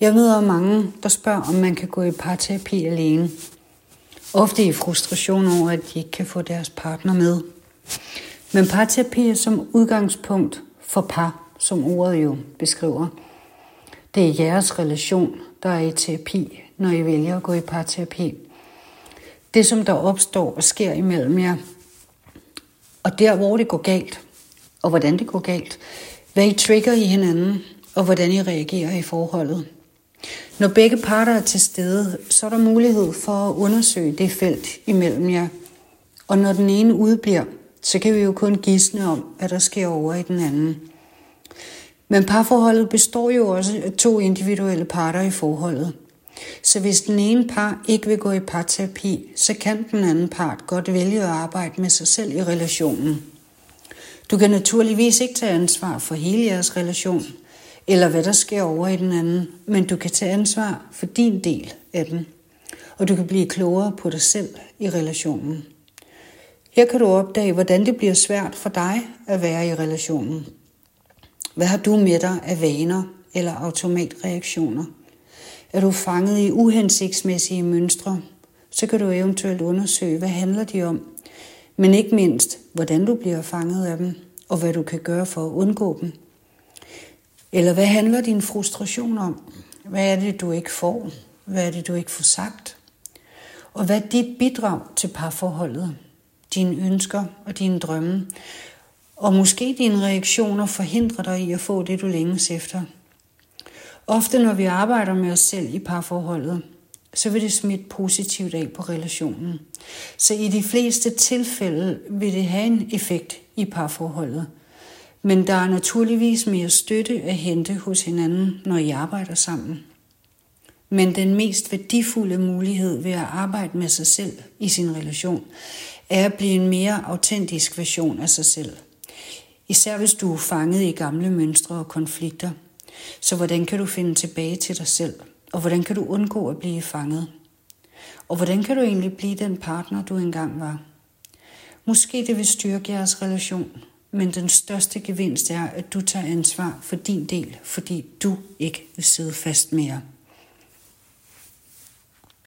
Jeg møder mange, der spørger, om man kan gå i parterapi alene. Ofte i frustration over, at de ikke kan få deres partner med. Men parterapi er som udgangspunkt for par, som ordet jo beskriver. Det er jeres relation, der er i terapi, når I vælger at gå i parterapi. Det, som der opstår og sker imellem jer, og der, hvor det går galt, og hvordan det går galt, hvad I trigger i hinanden, og hvordan I reagerer i forholdet. Når begge parter er til stede, så er der mulighed for at undersøge det felt imellem jer. Og når den ene udbliver, så kan vi jo kun gisne om, hvad der sker over i den anden. Men parforholdet består jo også af to individuelle parter i forholdet. Så hvis den ene par ikke vil gå i parterapi, så kan den anden part godt vælge at arbejde med sig selv i relationen. Du kan naturligvis ikke tage ansvar for hele jeres relation, eller hvad der sker over i den anden, men du kan tage ansvar for din del af den, og du kan blive klogere på dig selv i relationen. Her kan du opdage, hvordan det bliver svært for dig at være i relationen. Hvad har du med dig af vaner eller automatreaktioner? Er du fanget i uhensigtsmæssige mønstre, så kan du eventuelt undersøge, hvad handler de om, men ikke mindst, hvordan du bliver fanget af dem, og hvad du kan gøre for at undgå dem. Eller hvad handler din frustration om? Hvad er det, du ikke får? Hvad er det, du ikke får sagt? Og hvad er dit bidrag til parforholdet? Dine ønsker og dine drømme? Og måske dine reaktioner forhindrer dig i at få det, du længes efter. Ofte når vi arbejder med os selv i parforholdet, så vil det smitte positivt af på relationen. Så i de fleste tilfælde vil det have en effekt i parforholdet. Men der er naturligvis mere støtte at hente hos hinanden, når I arbejder sammen. Men den mest værdifulde mulighed ved at arbejde med sig selv i sin relation, er at blive en mere autentisk version af sig selv. Især hvis du er fanget i gamle mønstre og konflikter. Så hvordan kan du finde tilbage til dig selv? Og hvordan kan du undgå at blive fanget? Og hvordan kan du egentlig blive den partner, du engang var? Måske det vil styrke jeres relation, men den største gevinst er, at du tager ansvar for din del, fordi du ikke vil sidde fast mere.